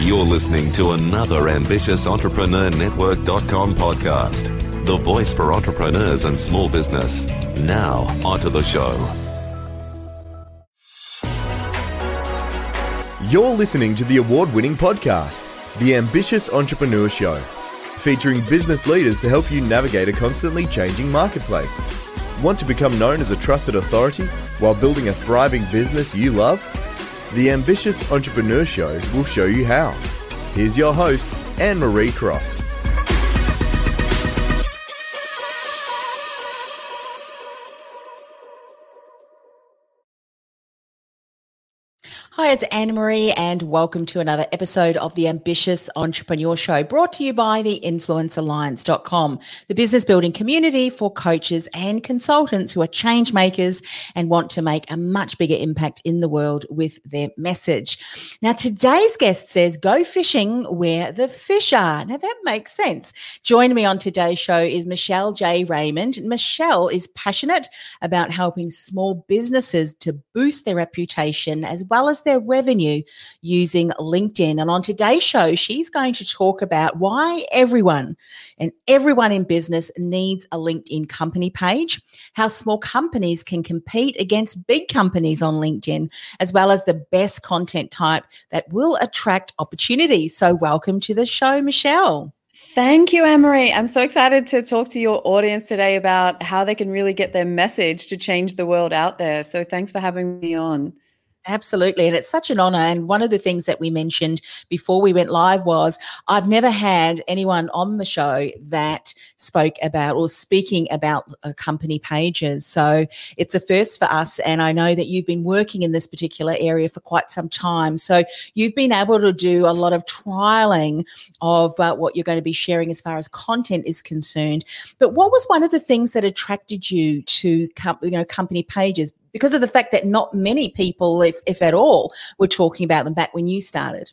You're listening to another ambitious Entrepreneur Network.com podcast. The voice for entrepreneurs and small business. Now, onto the show. You're listening to the award winning podcast, The Ambitious Entrepreneur Show, featuring business leaders to help you navigate a constantly changing marketplace. Want to become known as a trusted authority while building a thriving business you love? The Ambitious Entrepreneur Show will show you how. Here's your host, Anne Marie Cross. Hi, it's Anne Marie, and welcome to another episode of the Ambitious Entrepreneur Show, brought to you by the InfluenceAlliance.com, the business building community for coaches and consultants who are change makers and want to make a much bigger impact in the world with their message. Now, today's guest says, Go fishing where the fish are. Now, that makes sense. Joining me on today's show is Michelle J. Raymond. Michelle is passionate about helping small businesses to boost their reputation as well as their revenue using LinkedIn. And on today's show, she's going to talk about why everyone and everyone in business needs a LinkedIn company page, how small companies can compete against big companies on LinkedIn, as well as the best content type that will attract opportunities. So, welcome to the show, Michelle. Thank you, Anne Marie. I'm so excited to talk to your audience today about how they can really get their message to change the world out there. So, thanks for having me on. Absolutely. And it's such an honor. And one of the things that we mentioned before we went live was I've never had anyone on the show that spoke about or speaking about company pages. So it's a first for us. And I know that you've been working in this particular area for quite some time. So you've been able to do a lot of trialing of uh, what you're going to be sharing as far as content is concerned. But what was one of the things that attracted you to com- you know company pages because of the fact that not many people, if, if at all, were talking about them back when you started.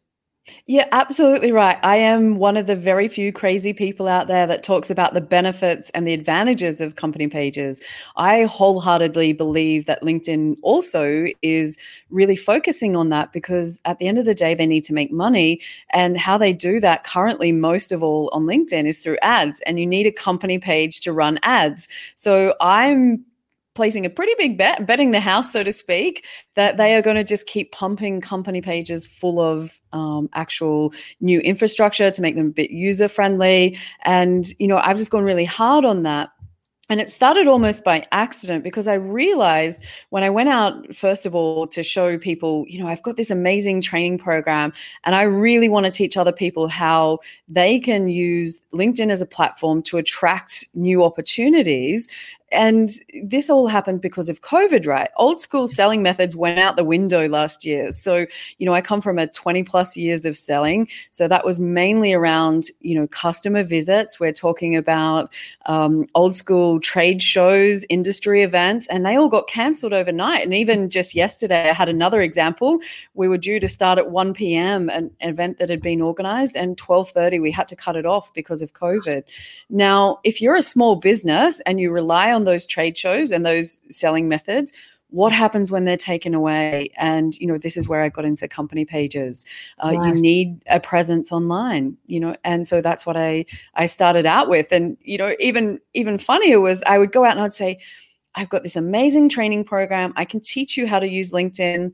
Yeah, absolutely right. I am one of the very few crazy people out there that talks about the benefits and the advantages of company pages. I wholeheartedly believe that LinkedIn also is really focusing on that because at the end of the day, they need to make money. And how they do that currently, most of all on LinkedIn, is through ads. And you need a company page to run ads. So I'm placing a pretty big bet, betting the house, so to speak, that they are going to just keep pumping company pages full of um, actual new infrastructure to make them a bit user friendly. And, you know, I've just gone really hard on that. And it started almost by accident because I realized when I went out, first of all, to show people, you know, I've got this amazing training program and I really want to teach other people how they can use LinkedIn as a platform to attract new opportunities and this all happened because of COVID, right? Old school selling methods went out the window last year. So, you know, I come from a 20 plus years of selling. So that was mainly around, you know, customer visits. We're talking about um, old school trade shows, industry events, and they all got canceled overnight. And even just yesterday, I had another example. We were due to start at 1 p.m., an event that had been organized, and 12:30 we had to cut it off because of COVID. Now, if you're a small business and you rely on on those trade shows and those selling methods what happens when they're taken away? And you know this is where i got into company pages. Uh, nice. you need a presence online you know and so that's what i i started out with. And you know even even funnier was i would go out and i'd say i've got this amazing training program. I can teach you how to use linkedin.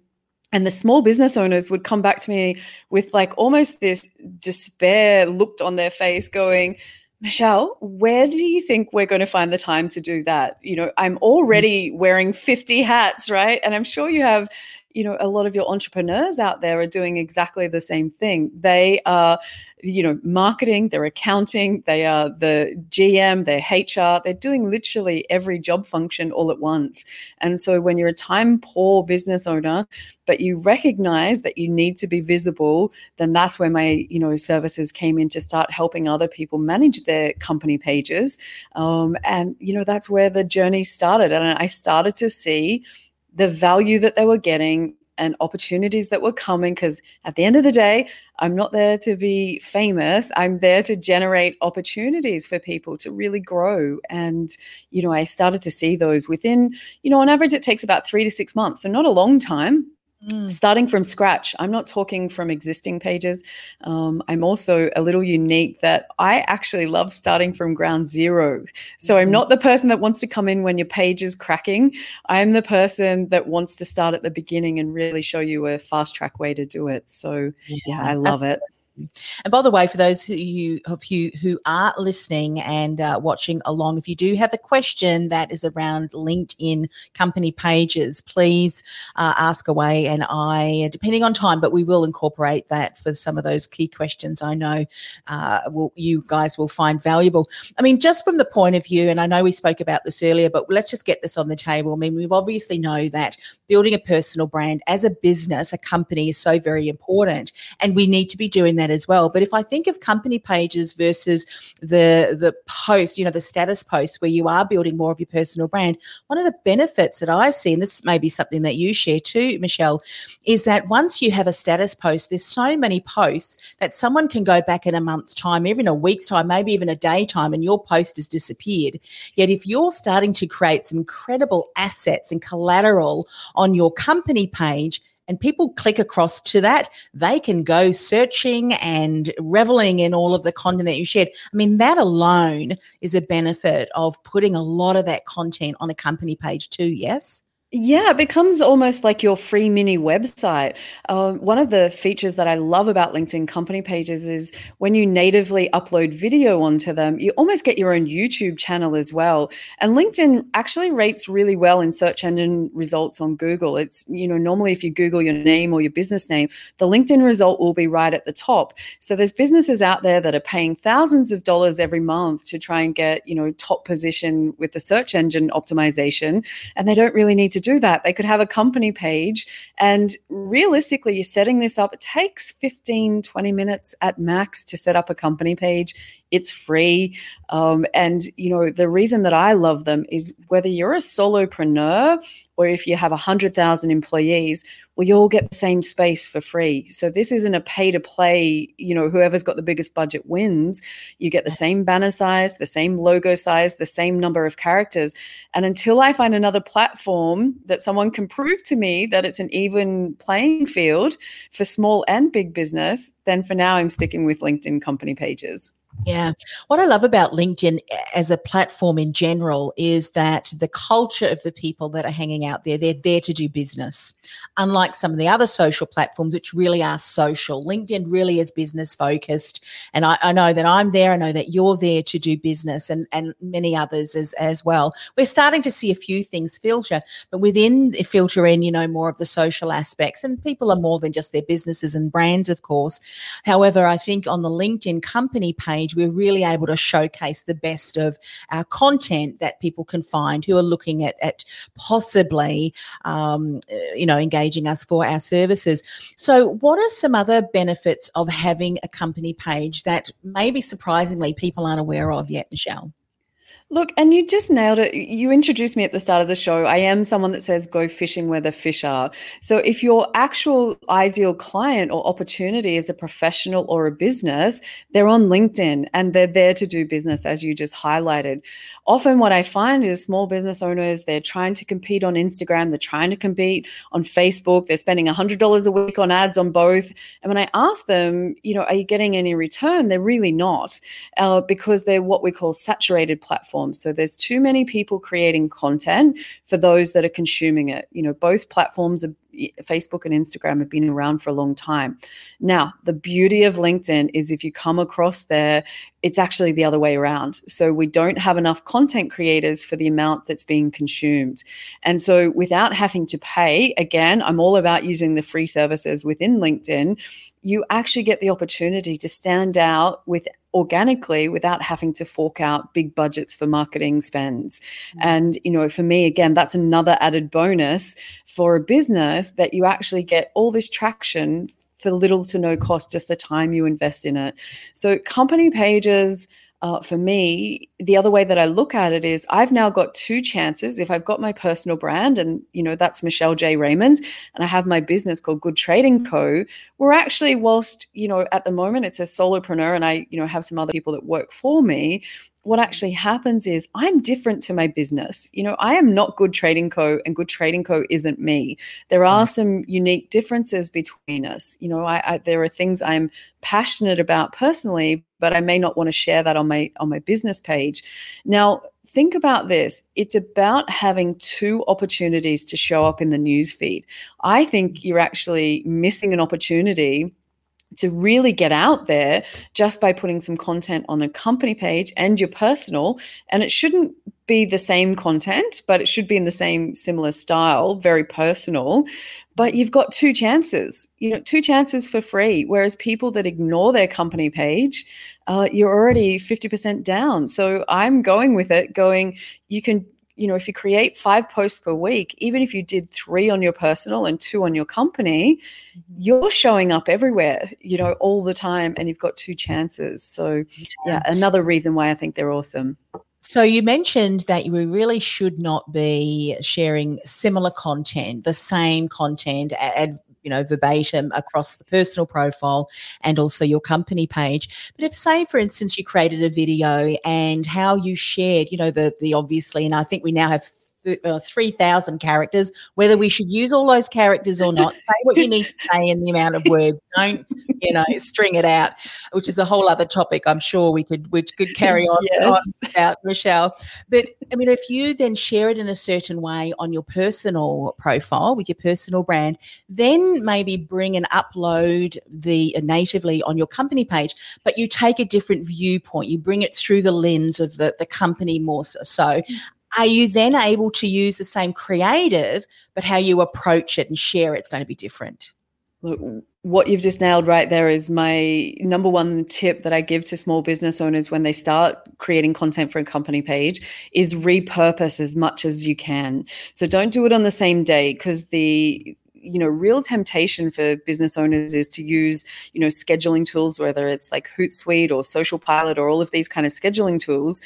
And the small business owners would come back to me with like almost this despair looked on their face going Michelle, where do you think we're going to find the time to do that? You know, I'm already wearing 50 hats, right? And I'm sure you have, you know, a lot of your entrepreneurs out there are doing exactly the same thing. They are, you know, marketing, they're accounting, they are the GM, they're HR, they're doing literally every job function all at once. And so when you're a time poor business owner, but you recognize that you need to be visible, then that's where my, you know, services came in to start helping other people manage their company pages. Um, and, you know, that's where the journey started. And I started to see the value that they were getting and opportunities that were coming because at the end of the day i'm not there to be famous. I'm there to generate opportunities for people to really grow. And you know i started to see those within you know on average it takes about 3 to 6 months. So not a long time Mm. Starting from scratch. I'm not talking from existing pages. Um, I'm also a little unique that I actually love starting from ground zero. So I'm mm-hmm. not the person that wants to come in when your page is cracking. I'm the person that wants to start at the beginning and really show you a fast track way to do it. So yeah, yeah I love it. And by the way, for those of you, of you who are listening and uh, watching along, if you do have a question that is around LinkedIn company pages, please uh, ask away. And I, depending on time, but we will incorporate that for some of those key questions I know uh, will, you guys will find valuable. I mean, just from the point of view, and I know we spoke about this earlier, but let's just get this on the table. I mean, we obviously know that building a personal brand as a business, a company is so very important. And we need to be doing that that as well. But if I think of company pages versus the the post, you know, the status post where you are building more of your personal brand, one of the benefits that I see, and this may be something that you share too, Michelle, is that once you have a status post, there's so many posts that someone can go back in a month's time, even a week's time, maybe even a day time, and your post has disappeared. Yet if you're starting to create some incredible assets and collateral on your company page, and people click across to that, they can go searching and reveling in all of the content that you shared. I mean, that alone is a benefit of putting a lot of that content on a company page too, yes? Yeah, it becomes almost like your free mini website. Um, one of the features that I love about LinkedIn company pages is when you natively upload video onto them, you almost get your own YouTube channel as well. And LinkedIn actually rates really well in search engine results on Google. It's, you know, normally if you Google your name or your business name, the LinkedIn result will be right at the top. So there's businesses out there that are paying thousands of dollars every month to try and get, you know, top position with the search engine optimization. And they don't really need to do that. They could have a company page. And realistically, you're setting this up. It takes 15, 20 minutes at max to set up a company page. It's free. Um, and, you know, the reason that I love them is whether you're a solopreneur or if you have 100,000 employees, we all get the same space for free. So this isn't a pay to play, you know, whoever's got the biggest budget wins. You get the same banner size, the same logo size, the same number of characters. And until I find another platform that someone can prove to me that it's an even playing field for small and big business, then for now I'm sticking with LinkedIn company pages. Yeah. What I love about LinkedIn as a platform in general is that the culture of the people that are hanging out there, they're there to do business. Unlike some of the other social platforms, which really are social, LinkedIn really is business focused. And I, I know that I'm there. I know that you're there to do business and, and many others as, as well. We're starting to see a few things filter, but within eh, filter in, you know, more of the social aspects. And people are more than just their businesses and brands, of course. However, I think on the LinkedIn company page, page, we're really able to showcase the best of our content that people can find who are looking at, at possibly, um, uh, you know, engaging us for our services. So, what are some other benefits of having a company page that maybe surprisingly people aren't aware of yet, Michelle? Look, and you just nailed it. You introduced me at the start of the show. I am someone that says go fishing where the fish are. So if your actual ideal client or opportunity is a professional or a business, they're on LinkedIn and they're there to do business, as you just highlighted. Often, what I find is small business owners, they're trying to compete on Instagram, they're trying to compete on Facebook, they're spending $100 a week on ads on both. And when I ask them, you know, are you getting any return? They're really not uh, because they're what we call saturated platforms So there's too many people creating content for those that are consuming it. You know, both platforms are Facebook and Instagram have been around for a long time. Now, the beauty of LinkedIn is if you come across there, it's actually the other way around. So we don't have enough content creators for the amount that's being consumed. And so without having to pay, again, I'm all about using the free services within LinkedIn you actually get the opportunity to stand out with organically without having to fork out big budgets for marketing spends. Mm-hmm. And, you know, for me, again, that's another added bonus for a business that you actually get all this traction for little to no cost, just the time you invest in it. So, company pages uh, for me, the other way that I look at it is I've now got two chances. If I've got my personal brand, and you know that's Michelle J Raymond, and I have my business called Good Trading Co. We're actually, whilst you know at the moment it's a solopreneur, and I you know have some other people that work for me what actually happens is I'm different to my business. You know, I am not Good Trading Co. and Good Trading Co. isn't me. There are mm. some unique differences between us. You know, I, I, there are things I'm passionate about personally, but I may not want to share that on my on my business page. Now, think about this. It's about having two opportunities to show up in the news feed. I think you're actually missing an opportunity to really get out there just by putting some content on the company page and your personal. And it shouldn't be the same content, but it should be in the same similar style, very personal. But you've got two chances, you know, two chances for free. Whereas people that ignore their company page, uh, you're already 50% down. So I'm going with it, going, you can you know, if you create five posts per week, even if you did three on your personal and two on your company, mm-hmm. you're showing up everywhere, you know, all the time and you've got two chances. So, yeah, another reason why I think they're awesome. So you mentioned that we really should not be sharing similar content, the same content, ad, you know, verbatim across the personal profile and also your company page. But if, say, for instance, you created a video and how you shared, you know, the the obviously, and I think we now have uh, 3,000 characters, whether we should use all those characters or not. say what you need to say in the amount of words. Don't, you know, string it out, which is a whole other topic I'm sure we could we could carry on, yes. about, Michelle. But I mean, if you then share it in a certain way on your personal profile with your personal brand, then maybe bring and upload the uh, natively on your company page, but you take a different viewpoint. You bring it through the lens of the, the company more so. Are you then able to use the same creative, but how you approach it and share it's going to be different? Look, what you've just nailed right there is my number one tip that I give to small business owners when they start creating content for a company page is repurpose as much as you can. So don't do it on the same day because the you know real temptation for business owners is to use you know scheduling tools whether it's like hootsuite or social pilot or all of these kind of scheduling tools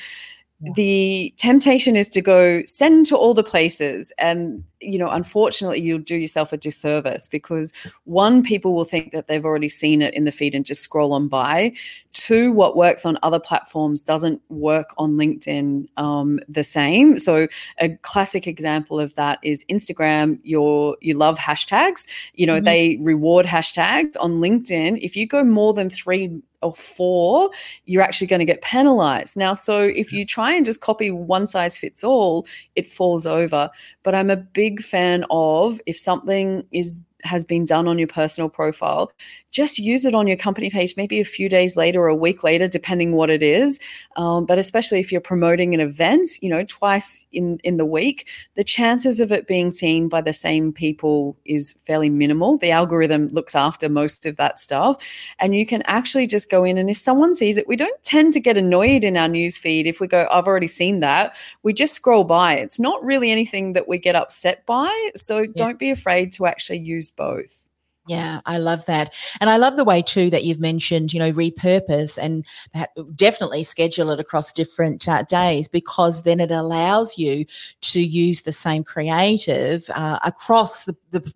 the temptation is to go send to all the places and you know unfortunately you'll do yourself a disservice because one people will think that they've already seen it in the feed and just scroll on by. Two what works on other platforms doesn't work on linkedin um, the same. So a classic example of that is instagram your you love hashtags. You know mm-hmm. they reward hashtags. On linkedin if you go more than three or four, you're actually going to get penalized. Now, so if you try and just copy one size fits all, it falls over. But I'm a big fan of if something is has been done on your personal profile, just use it on your company page, maybe a few days later or a week later, depending what it is. Um, but especially if you're promoting an event, you know, twice in in the week, the chances of it being seen by the same people is fairly minimal. The algorithm looks after most of that stuff, and you can actually just go in and if someone sees it, we don't tend to get annoyed in our news feed if we go, I've already seen that. We just scroll by. It's not really anything that we get upset by. So yeah. don't be afraid to actually use both. Yeah, I love that. And I love the way too that you've mentioned, you know, repurpose and definitely schedule it across different uh, days because then it allows you to use the same creative uh, across the, the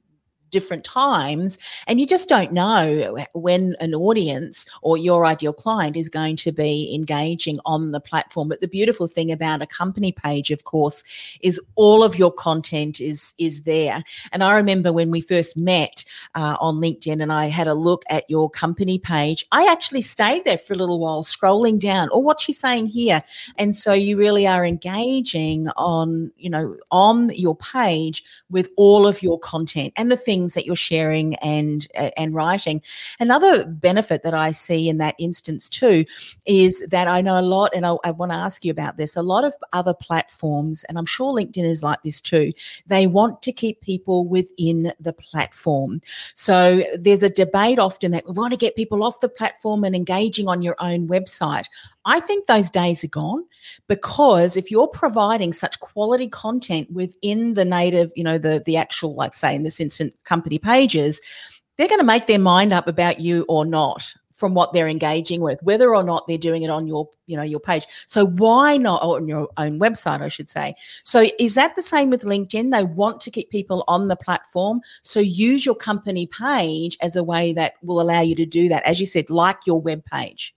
different times and you just don't know when an audience or your ideal client is going to be engaging on the platform. But the beautiful thing about a company page of course is all of your content is is there. And i remember when we first met uh, on linkedin and i had a look at your company page i actually stayed there for a little while scrolling down. Or oh, what's she saying here? And so you really are engaging on you know on your page with all of your content. And the thing things that you're sharing and uh, and writing. Another benefit that I see in that instance too is that I know a lot, and I, I want to ask you about this. A lot of other platforms, and I'm sure LinkedIn is like this too. They want to keep people within the platform. So there's a debate often that we want to get people off the platform and engaging on your own website. I think those days are gone because if you're providing such quality content within the native, you know, the the actual, like say in this instant company pages, they're going to make their mind up about you or not from what they're engaging with, whether or not they're doing it on your, you know, your page. So why not on your own website, I should say. So is that the same with LinkedIn? They want to keep people on the platform. So use your company page as a way that will allow you to do that. As you said, like your web page.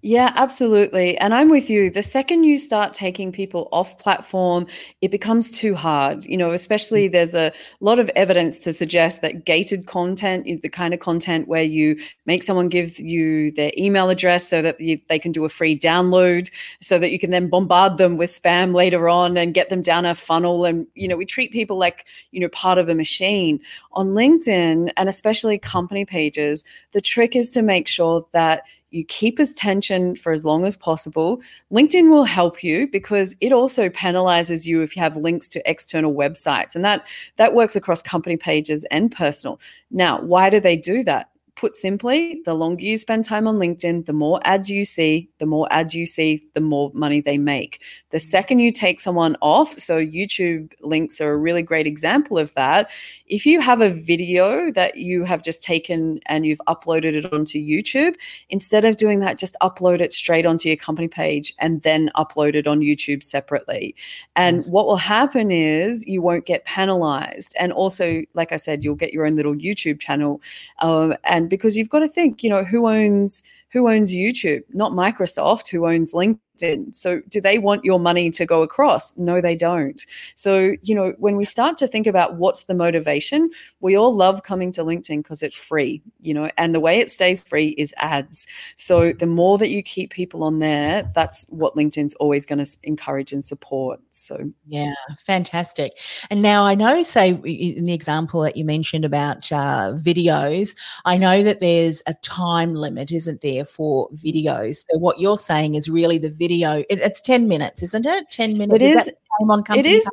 Yeah, absolutely. And I'm with you. The second you start taking people off platform, it becomes too hard. You know, especially mm. there's a lot of evidence to suggest that gated content is the kind of content where you make someone give you their email address so that you, they can do a free download, so that you can then bombard them with spam later on and get them down a funnel. And, you know, we treat people like, you know, part of a machine. On LinkedIn and especially company pages, the trick is to make sure that you keep his tension for as long as possible. LinkedIn will help you because it also penalizes you if you have links to external websites and that that works across company pages and personal. Now, why do they do that? Put simply, the longer you spend time on LinkedIn, the more ads you see, the more ads you see, the more money they make. The second you take someone off, so YouTube links are a really great example of that. If you have a video that you have just taken and you've uploaded it onto YouTube, instead of doing that, just upload it straight onto your company page and then upload it on YouTube separately. And what will happen is you won't get penalized. And also, like I said, you'll get your own little YouTube channel. Um, and because you've got to think, you know, who owns who owns YouTube? Not Microsoft, who owns LinkedIn LinkedIn. So, do they want your money to go across? No, they don't. So, you know, when we start to think about what's the motivation, we all love coming to LinkedIn because it's free, you know, and the way it stays free is ads. So, the more that you keep people on there, that's what LinkedIn's always going to encourage and support. So, yeah, fantastic. And now I know, say, in the example that you mentioned about uh, videos, I know that there's a time limit, isn't there, for videos. So, what you're saying is really the video video. It, it's 10 minutes, isn't it? 10 minutes. It is. is on it is.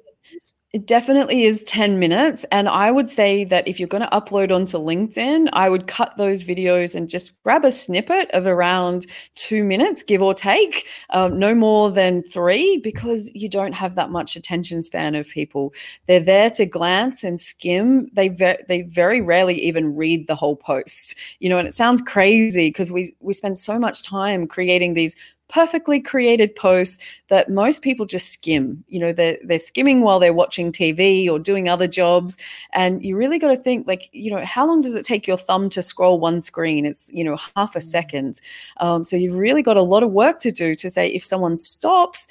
It definitely is 10 minutes. And I would say that if you're going to upload onto LinkedIn, I would cut those videos and just grab a snippet of around two minutes, give or take, um, no more than three, because you don't have that much attention span of people. They're there to glance and skim. They, ve- they very rarely even read the whole post, you know, and it sounds crazy because we, we spend so much time creating these perfectly created posts that most people just skim. You know, they're, they're skimming while they're watching TV or doing other jobs. And you really got to think, like, you know, how long does it take your thumb to scroll one screen? It's, you know, half a mm. second. Um, so you've really got a lot of work to do to say if someone stops,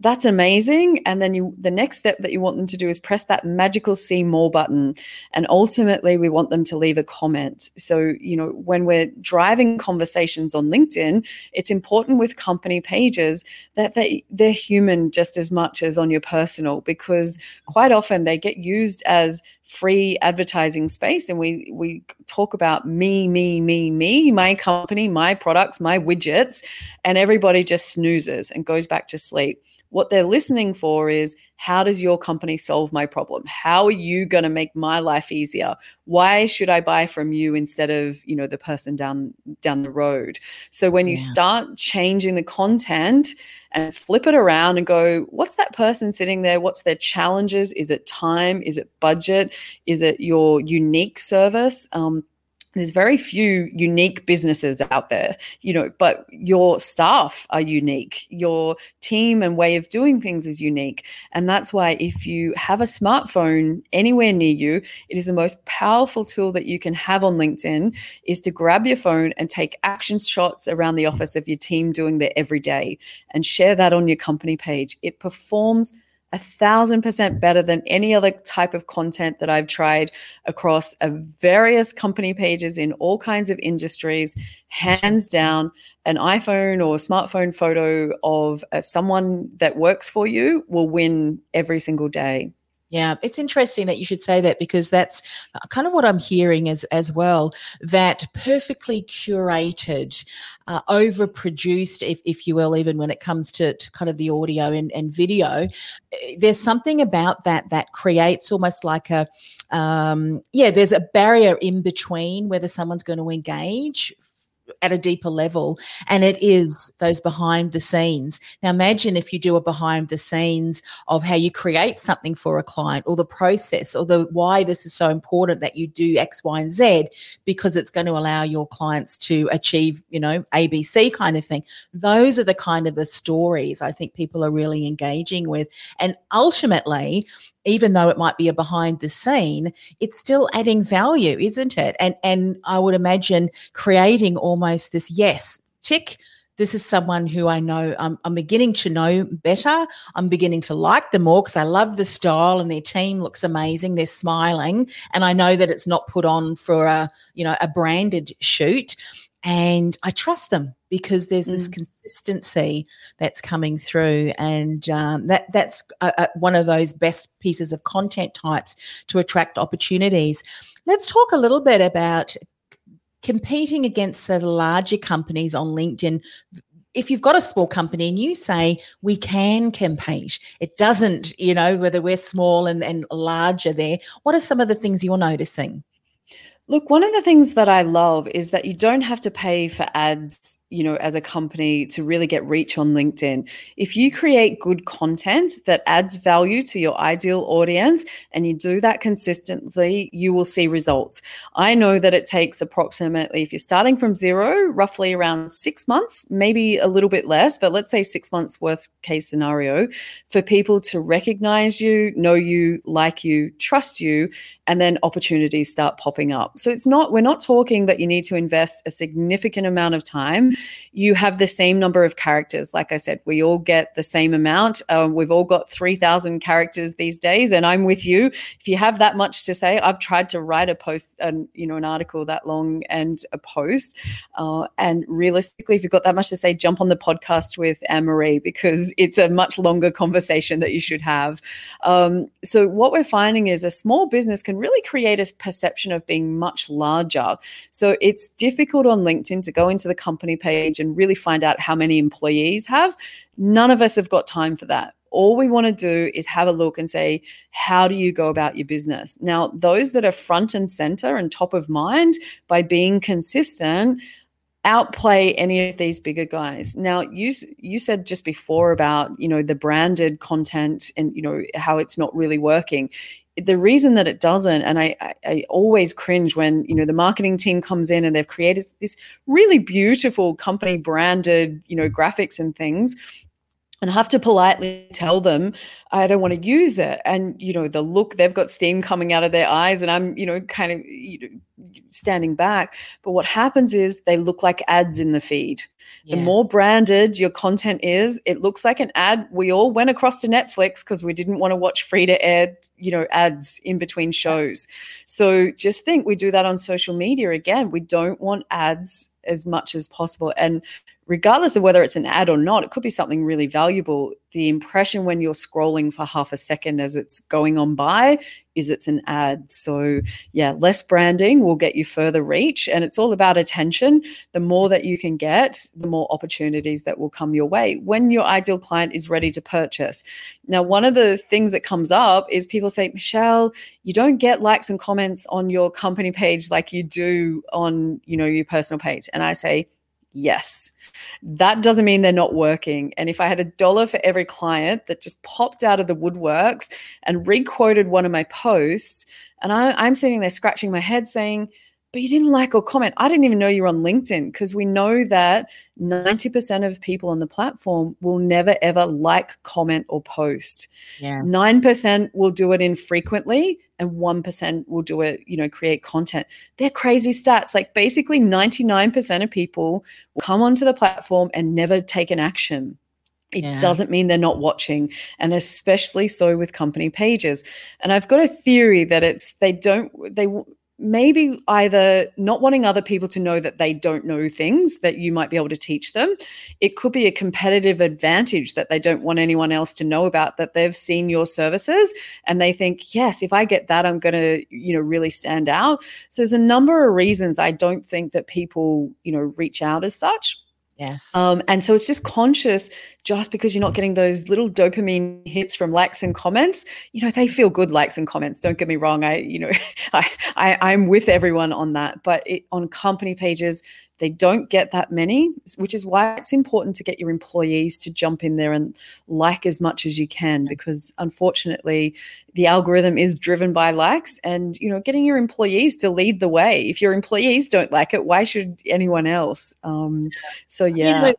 that's amazing. And then you the next step that you want them to do is press that magical see more button. And ultimately we want them to leave a comment. So you know when we're driving conversations on linkedin it's important with company pages that they they're human just as much as on your personal because quite often they get used as free advertising space and we we talk about me me me me my company my products my widgets and everybody just snoozes and goes back to sleep. What they're listening for is how does your company solve my problem? How are you going to make my life easier? Why should I buy from you instead of, you know, the person down down the road? So when you yeah. start changing the content and flip it around and go, what's that person sitting there? What's their challenges? Is it time? Is it budget? Is it your unique service? Um, there's very few unique businesses out there you know but your staff are unique. Your team and way of doing things is unique. And that's why if you have a smartphone anywhere near you it is the most powerful tool that you can have on linkedin is to grab your phone and take action shots around the office of your team doing their every day and share that on your company page. It performs a thousand percent better than any other type of content that I've tried across various company pages in all kinds of industries. Hands down, an iPhone or smartphone photo of uh, someone that works for you will win every single day. Yeah, it's interesting that you should say that because that's kind of what I'm hearing as as well. That perfectly curated, uh, overproduced, if, if you will, even when it comes to, to kind of the audio and, and video, eh, there's something about that that creates almost like a, um, yeah, there's a barrier in between whether someone's going to engage at a deeper level and it is those behind the scenes. Now imagine if you do a behind the scenes of how you create something for a client or the process or the why this is so important that you do x y and z because it's going to allow your clients to achieve you know abc kind of thing. Those are the kind of the stories i think people are really engaging with. And ultimately even though it might be a behind the scene, it's still adding value, isn't it? And and I would imagine creating almost this yes tick. This is someone who I know I'm, I'm beginning to know better. I'm beginning to like them more because I love the style and their team looks amazing. They're smiling, and I know that it's not put on for a you know a branded shoot and I trust them because there's this mm. consistency that's coming through, and um, that that's a, a, one of those best pieces of content types to attract opportunities. Let's talk a little bit about competing against the larger companies on LinkedIn. If you've got a small company and you say we can compete, it doesn't, you know, whether we're small and, and larger there. What are some of the things you're noticing? Look, one of the things that I love is that you don't have to pay for ads you know, as a company to really get reach on LinkedIn. If you create good content that adds value to your ideal audience and you do that consistently, you will see results. I know that it takes approximately, if you're starting from zero, roughly around six months, maybe a little bit less, but let's say six months worst case scenario for people to recognize you, know you, like you, trust you, and then opportunities start popping up. So it's not, we're not talking that you need to invest a significant amount of time you have the same number of characters. Like I said, we all get the same amount. Um, we've all got 3,000 characters these days, and I'm with you. If you have that much to say, I've tried to write a post, and you know, an article that long and a post. Uh, and realistically, if you've got that much to say, jump on the podcast with Anne Marie because it's a much longer conversation that you should have. Um, so, what we're finding is a small business can really create a perception of being much larger. So, it's difficult on LinkedIn to go into the company page and really find out how many employees have. None of us have got time for that. All we want to do is have a look and say, how do you go about your business? Now, those that are front and center and top of mind by being consistent outplay any of these bigger guys. Now, you you said just before about you know the branded content and you know how it's not really working the reason that it doesn't and I, I, I always cringe when you know the marketing team comes in and they've created this really beautiful company branded you know graphics and things and I have to politely tell them I don't want to use it. And you know, the look they've got steam coming out of their eyes, and I'm you know kind of you know, standing back. But what happens is they look like ads in the feed. Yeah. The more branded your content is, it looks like an ad. We all went across to Netflix because we didn't want to watch free to air you know ads in between shows. So just think we do that on social media again. We don't want ads as much as possible. And regardless of whether it's an ad or not, it could be something really valuable. The impression when you're scrolling for half a second as it's going on by is it's an ad. So, yeah, less branding will get you further reach. And it's all about attention. The more that you can get, the more opportunities that will come your way when your ideal client is ready to purchase. Now, one of the things that comes up is people say, Michelle, you don't get likes and comments on your company page like you do on, you know, your personal page. And I say, yes. That doesn't mean they're not working. And if I had a dollar for every client that just popped out of the woodworks and requoted one of my posts, and I, I'm sitting there scratching my head saying, but you didn't like or comment. I didn't even know you were on LinkedIn because we know that 90% of people on the platform will never ever like, comment, or post. Yes. 9% will do it infrequently and 1% will do it, you know, create content. They're crazy stats. Like basically 99% of people will come onto the platform and never take an action. It yeah. doesn't mean they're not watching, and especially so with company pages. And I've got a theory that it's they don't they maybe either not wanting other people to know that they don't know things that you might be able to teach them. It could be a competitive advantage that they don't want anyone else to know about that they've seen your services and they think, yes, if I get that, I'm going to, you know, really stand out. So there's a number of reasons I don't think that people, you know, reach out as such. Yes. Um, and so it's just conscious just because you're not getting those little dopamine hits from likes and comments, you know, they feel good likes and comments. Don't get me wrong. I, you know, I, I I'm with everyone on that. But it, on company pages, they don't get that many, which is why it's important to get your employees to jump in there and like as much as you can, because unfortunately, the algorithm is driven by likes. And you know, getting your employees to lead the way. If your employees don't like it, why should anyone else? Um, so yeah.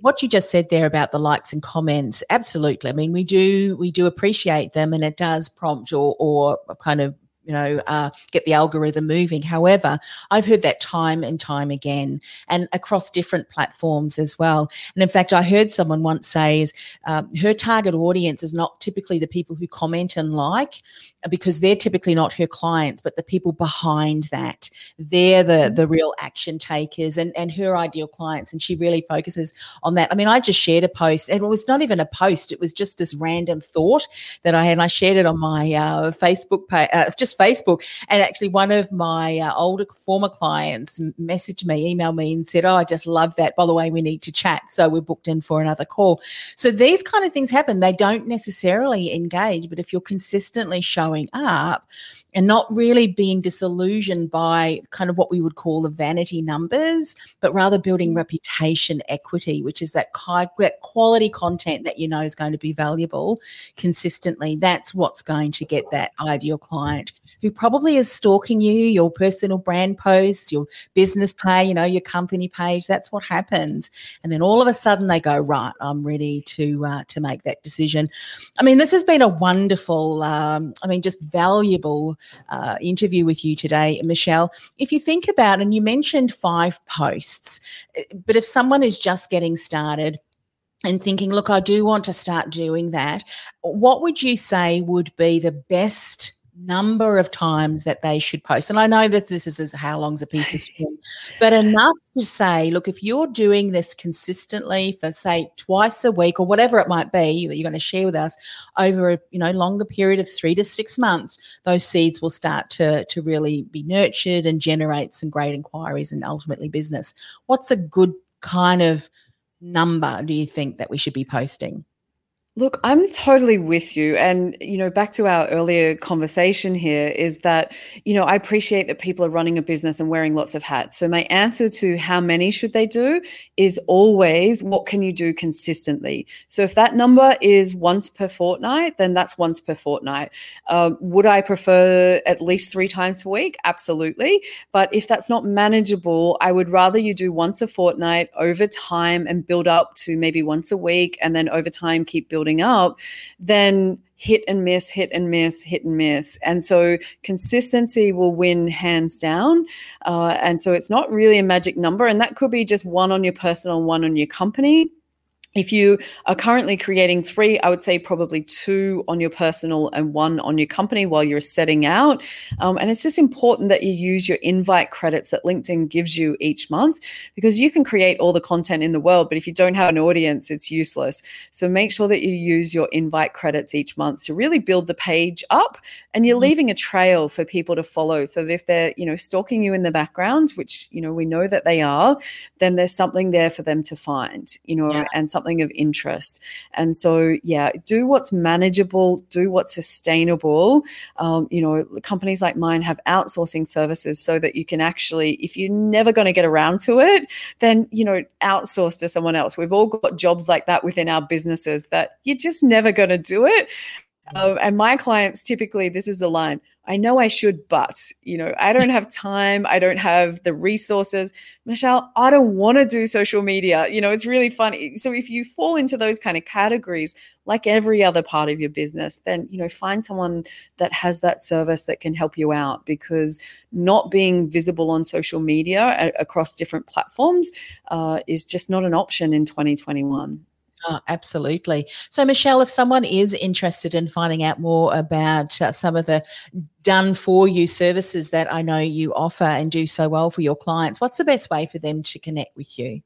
what you just said there about the likes and comments absolutely i mean we do we do appreciate them and it does prompt or or kind of you know, uh, get the algorithm moving. However, I've heard that time and time again and across different platforms as well. And in fact, I heard someone once say is um, her target audience is not typically the people who comment and like because they're typically not her clients, but the people behind that. They're the, mm-hmm. the real action takers and, and her ideal clients. And she really focuses on that. I mean, I just shared a post and it was not even a post. It was just this random thought that I had. And I shared it on my uh, Facebook page, uh, just Facebook. And actually, one of my uh, older former clients messaged me, emailed me, and said, "Oh, I just love that. By the way, we need to chat." So we're booked in for another call. So these kind of things happen. They don't necessarily engage, but if you're consistently showing up, and not really being disillusioned by kind of what we would call the vanity numbers, but rather building mm. reputation equity, which is that quality content that you know is going to be valuable consistently. That's what's going to get that ideal client who probably is stalking you, your personal brand posts, your business page, you know, your company page. That's what happens. And then all of a sudden they go, right, I'm ready to uh, to make that decision. I mean, this has been a wonderful, um, I mean, just valuable uh, interview with you today, Michelle. If you think about, and you mentioned five posts, eh, but if someone is just getting started, and thinking, look, I do want to start doing that. What would you say would be the best number of times that they should post. And I know that this is as how long's a piece of string, but enough to say, look, if you're doing this consistently for say twice a week or whatever it might be that you're going to share with us over a you know longer period of three to six months, those seeds will start to to really be nurtured and generate some great inquiries and ultimately business. What's a good kind of number do you think that we should be posting? Look, I'm totally with you. And, you know, back to our earlier conversation here is that, you know, I appreciate that people are running a business and wearing lots of hats. So, my answer to how many should they do is always what can you do consistently? So, if that number is once per fortnight, then that's once per fortnight. Um, would I prefer at least three times a week? Absolutely. But if that's not manageable, I would rather you do once a fortnight over time and build up to maybe once a week and then over time keep building building up, then hit and miss, hit and miss, hit and miss. And so consistency will win hands down. Uh, and so it's not really a magic number. And that could be just one on your personal, one on your company if you are currently creating three, I would say probably two on your personal and one on your company while you're setting out. Um, and it's just important that you use your invite credits that LinkedIn gives you each month because you can create all the content in the world, but if you don't have an audience, it's useless. So make sure that you use your invite credits each month to really build the page up and you're mm-hmm. leaving a trail for people to follow so that if they're, you know, stalking you in the background, which, you know, we know that they are, then there's something there for them to find, you know, yeah. and something something of interest. And so, yeah, do what's manageable, do what's sustainable. Um, you know, companies like mine have outsourcing services so that you can actually, if you're never going to get around to it, then, you know, outsource to someone else. We've all got jobs like that within our businesses that you're just never going to do it. Um, and my clients typically, this is the line I know I should, but, you know, I don't have time. I don't have the resources. Michelle, I don't want to do social media. You know, it's really funny. So if you fall into those kind of categories, like every other part of your business, then, you know, find someone that has that service that can help you out because not being visible on social media a- across different platforms uh, is just not an option in 2021. Oh, absolutely. So, Michelle, if someone is interested in finding out more about uh, some of the done for you services that I know you offer and do so well for your clients, what's the best way for them to connect with you?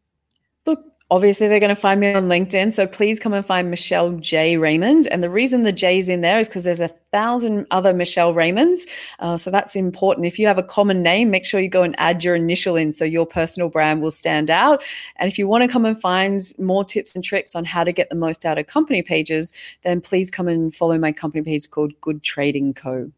Obviously, they're going to find me on LinkedIn. So please come and find Michelle J. Raymond. And the reason the J's in there is because there's a thousand other Michelle Raymonds. Uh, so that's important. If you have a common name, make sure you go and add your initial in so your personal brand will stand out. And if you want to come and find more tips and tricks on how to get the most out of company pages, then please come and follow my company page called Good Trading Co.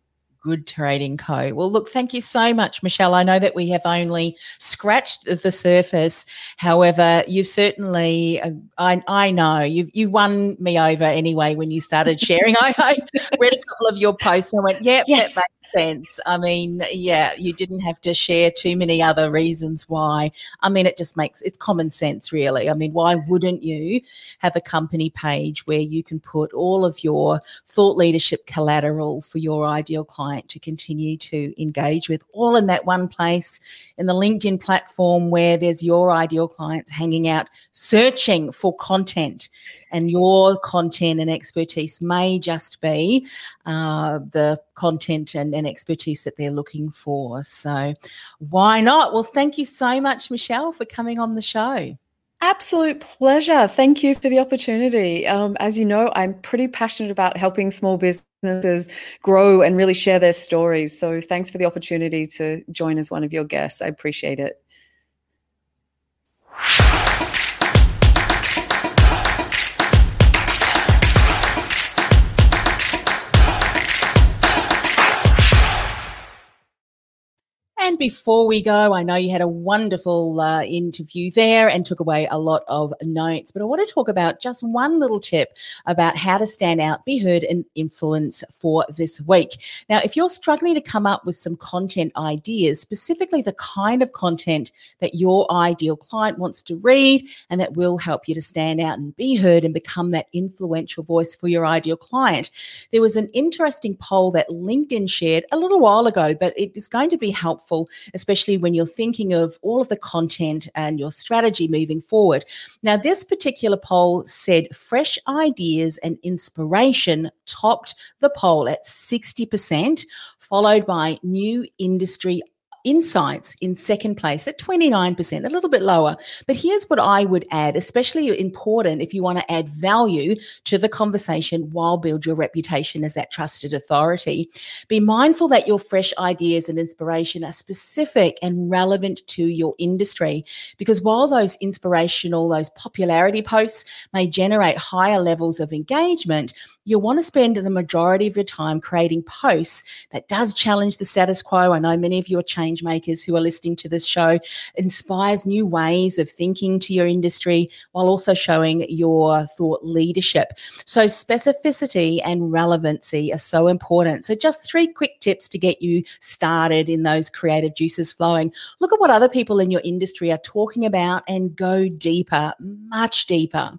Good Trading Co. Well, look, thank you so much, Michelle. I know that we have only scratched the surface. However, you've certainly, uh, I, I know, you you won me over anyway when you started sharing. I, I, read a couple of your posts and I went, yep, yes. that makes sense. I mean, yeah, you didn't have to share too many other reasons why. I mean, it just makes it's common sense, really. I mean, why wouldn't you have a company page where you can put all of your thought leadership collateral for your ideal client to continue to engage with, all in that one place in the LinkedIn platform where there's your ideal clients hanging out, searching for content, and your content and expertise may just be uh, the content and, and expertise that they're looking for. So, why not? Well, thank you so much, Michelle, for coming on the show. Absolute pleasure. Thank you for the opportunity. Um, as you know, I'm pretty passionate about helping small businesses grow and really share their stories. So, thanks for the opportunity to join as one of your guests. I appreciate it. And before we go, I know you had a wonderful uh, interview there and took away a lot of notes, but I want to talk about just one little tip about how to stand out, be heard, and influence for this week. Now, if you're struggling to come up with some content ideas, specifically the kind of content that your ideal client wants to read and that will help you to stand out and be heard and become that influential voice for your ideal client, there was an interesting poll that LinkedIn shared a little while ago, but it is going to be helpful helpful, especially when you're thinking of all of the content and your strategy moving forward. Now, this particular poll said fresh ideas and inspiration topped the poll at 60%, followed by new industry insights in second place at 29%, a little bit lower. But here's what I would add, especially important if you want to add value to the conversation while build your reputation as that trusted authority. Be mindful that your fresh ideas and inspiration are specific and relevant to your industry because while those inspirational, those popularity posts may generate higher levels of engagement, you'll want to spend the majority of your time creating posts that does challenge the status quo. I know many of you are change makers who are listening to this show, inspires new ways of thinking to your industry while also showing your thought leadership. So specificity and relevancy are so important. So just three quick tips to get you started in those creative juices flowing. Look at what other people in your industry are talking about and go deeper, much deeper.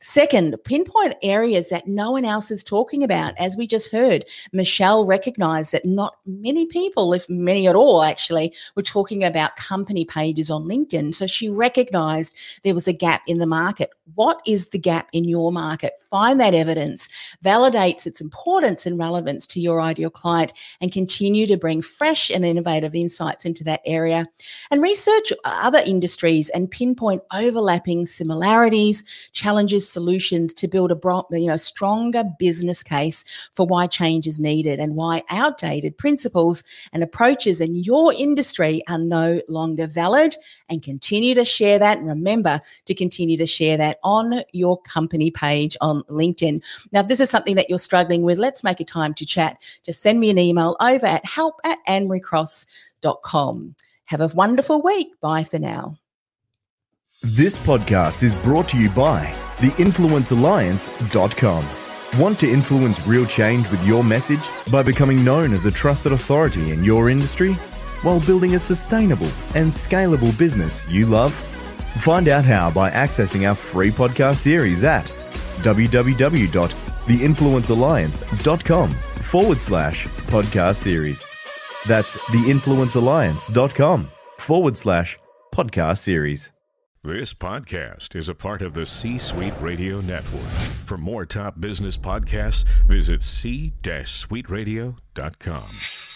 Second, pinpoint areas that no one else is talking about. As we just heard, Michelle recognized that not many people, if many at all, actually, were talking about company pages on LinkedIn. So she recognized there was a gap in the market. What is the gap in your market? Find that evidence, validates its importance and relevance to your ideal client, and continue to bring fresh and innovative insights into that area. And research other industries and pinpoint overlapping similarities, challenges, solutions to build a you know stronger business case for why change is needed and why outdated principles and approaches in your industry are no longer valid and continue to share that. Remember to continue to share that on your company page on LinkedIn. Now, if this is something that you're struggling with, let's make a time to chat. Just send me an email over at help at annemariecross.com. Have a wonderful week. Bye for now. This podcast is brought to you by theinfluencealliance.com. Want to influence real change with your message by becoming known as a trusted authority in your industry while building a sustainable and scalable business you love? Find out how by accessing our free podcast series at www.theinfluencealliance.com forward slash podcast series. That's theinfluencealliance.com forward slash podcast series. This podcast is a part of the C Suite Radio Network. For more top business podcasts, visit c-suiteradio.com.